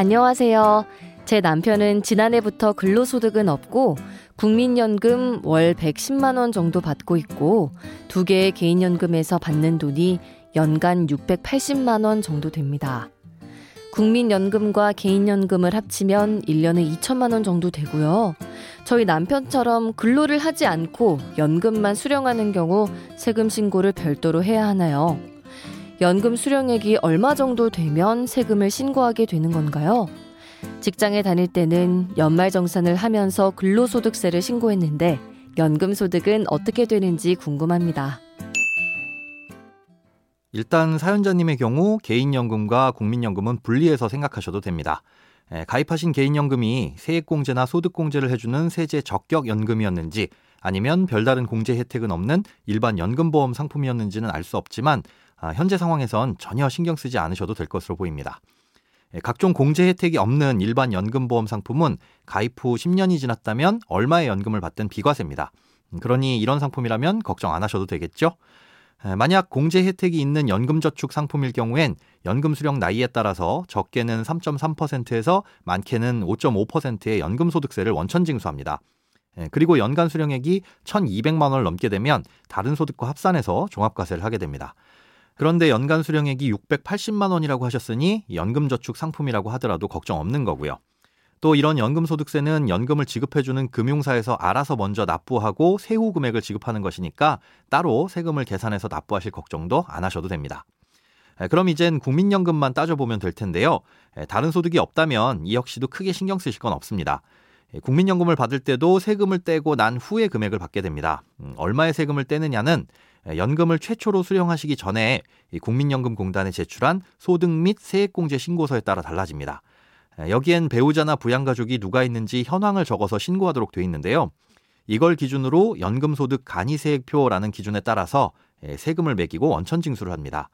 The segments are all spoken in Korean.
안녕하세요. 제 남편은 지난해부터 근로소득은 없고 국민연금 월 110만 원 정도 받고 있고 두 개의 개인연금에서 받는 돈이 연간 680만 원 정도 됩니다. 국민연금과 개인연금을 합치면 1년에 2천만 원 정도 되고요. 저희 남편처럼 근로를 하지 않고 연금만 수령하는 경우 세금 신고를 별도로 해야 하나요? 연금 수령액이 얼마 정도 되면 세금을 신고하게 되는 건가요? 직장에 다닐 때는 연말정산을 하면서 근로소득세를 신고했는데 연금소득은 어떻게 되는지 궁금합니다. 일단 사연자님의 경우 개인연금과 국민연금은 분리해서 생각하셔도 됩니다. 가입하신 개인연금이 세액공제나 소득공제를 해주는 세제 적격 연금이었는지 아니면 별다른 공제 혜택은 없는 일반 연금보험 상품이었는지는 알 수 없지만 아, 현재 상황에선 전혀 신경 쓰지 않으셔도 될 것으로 보입니다. 각종 공제 혜택이 없는 일반 연금보험 상품은 가입 후 10년이 지났다면 얼마의 연금을 받든 비과세입니다. 음, 그러니 이런 상품이라면 걱정 안 하셔도 되겠죠? 만약 공제 혜택이 있는 연금저축 상품일 경우엔 연금 수령 나이에 따라서 적게는 3.3%에서 많게는 5.5%의 연금소득세를 원천 징수합니다. 그리고 연간 수령액이 1,200만 원을 넘게 되면 다른 소득과 합산해서 종합과세를 하게 됩니다. 그런데 연간 수령액이 680만 원이라고 하셨으니 연금저축 상품이라고 하더라도 걱정 없는 거고요. 또 이런 연금소득세는 연금을 지급해주는 금융사에서 알아서 먼저 납부하고 세후 금액을 지급하는 것이니까 따로 세금을 계산해서 납부하실 걱정도 안 하셔도 됩니다. 그럼 이젠 국민연금만 따져보면 될 텐데요. 다른 소득이 없다면 이 역시도 크게 신경 쓰실 건 없습니다. 국민연금을 받을 때도 세금을 떼고 난 후에 금액을 받게 됩니다. 음, 얼마의 세금을 떼느냐는 연금을 최초로 수령하시기 전에 국민연금공단에 제출한 소득 및 세액공제 신고서에 따라 달라집니다. 여기엔 배우자나 부양가족이 누가 있는지 현황을 적어서 신고하도록 되어 있는데요. 이걸 기준으로 연금소득 간이세액표라는 기준에 따라서 세금을 매기고 원천징수를 합니다.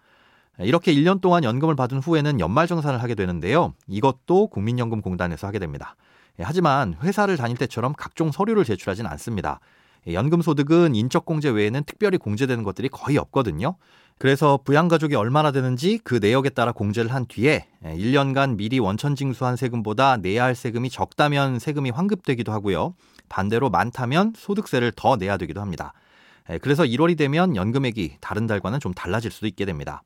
이렇게 1년 동안 연금을 받은 후에는 연말정산을 하게 되는데요. 이것도 국민연금공단에서 하게 됩니다. 하지만 회사를 다닐 때처럼 각종 서류를 제출하진 않습니다. 연금소득은 인적공제 외에는 특별히 공제되는 것들이 거의 없거든요. 그래서 부양가족이 얼마나 되는지 그 내역에 따라 공제를 한 뒤에 1년간 미리 원천 징수한 세금보다 내야 할 세금이 적다면 세금이 환급되기도 하고요. 반대로 많다면 소득세를 더 내야 되기도 합니다. 그래서 1월이 되면 연금액이 다른 달과는 좀 달라질 수도 있게 됩니다.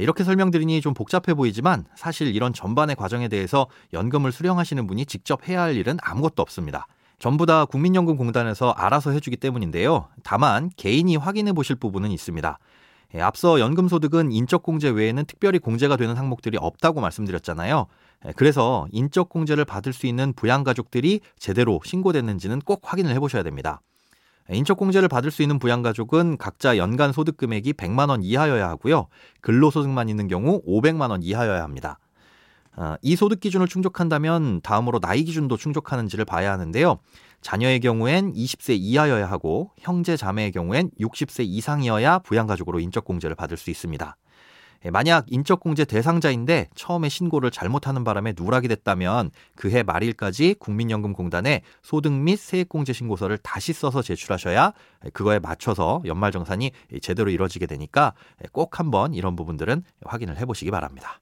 이렇게 설명드리니 좀 복잡해 보이지만 사실 이런 전반의 과정에 대해서 연금을 수령하시는 분이 직접 해야 할 일은 아무것도 없습니다. 전부 다 국민연금공단에서 알아서 해주기 때문인데요. 다만 개인이 확인해 보실 부분은 있습니다. 예, 앞서 연금소득은 인적공제 외에는 특별히 공제가 되는 항목들이 없다고 말씀드렸잖아요. 예, 그래서 인적공제를 받을 수 있는 부양가족들이 제대로 신고됐는지는 꼭 확인을 해보셔야 됩니다. 예, 인적공제를 받을 수 있는 부양가족은 각자 연간 소득 금액이 100만 원 이하여야 하고요. 근로소득만 있는 경우 500만 원 이하여야 합니다. 어, 이 소득 기준을 충족한다면 다음으로 나이 기준도 충족하는지를 봐야 하는데요. 자녀의 경우엔 20세 이하여야 하고 형제 자매의 경우엔 60세 이상이어야 부양가족으로 인적공제를 받을 수 있습니다. 예, 만약 인적공제 대상자인데 처음에 신고를 잘못하는 바람에 누락이 됐다면 그해 말일까지 국민연금공단에 소득 및 세액공제 신고서를 다시 써서 제출하셔야 그거에 맞춰서 연말정산이 제대로 이루어지게 되니까 꼭 한번 이런 부분들은 확인을 해보시기 바랍니다.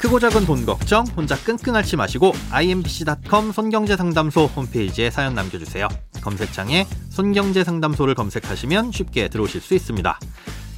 크고 작은 돈 걱정 혼자 끙끙 앓지 마시고 imbc.com 손경제상담소 홈페이지에 사연 남겨주세요. 검색창에 손경제상담소를 검색하시면 쉽게 들어오실 수 있습니다.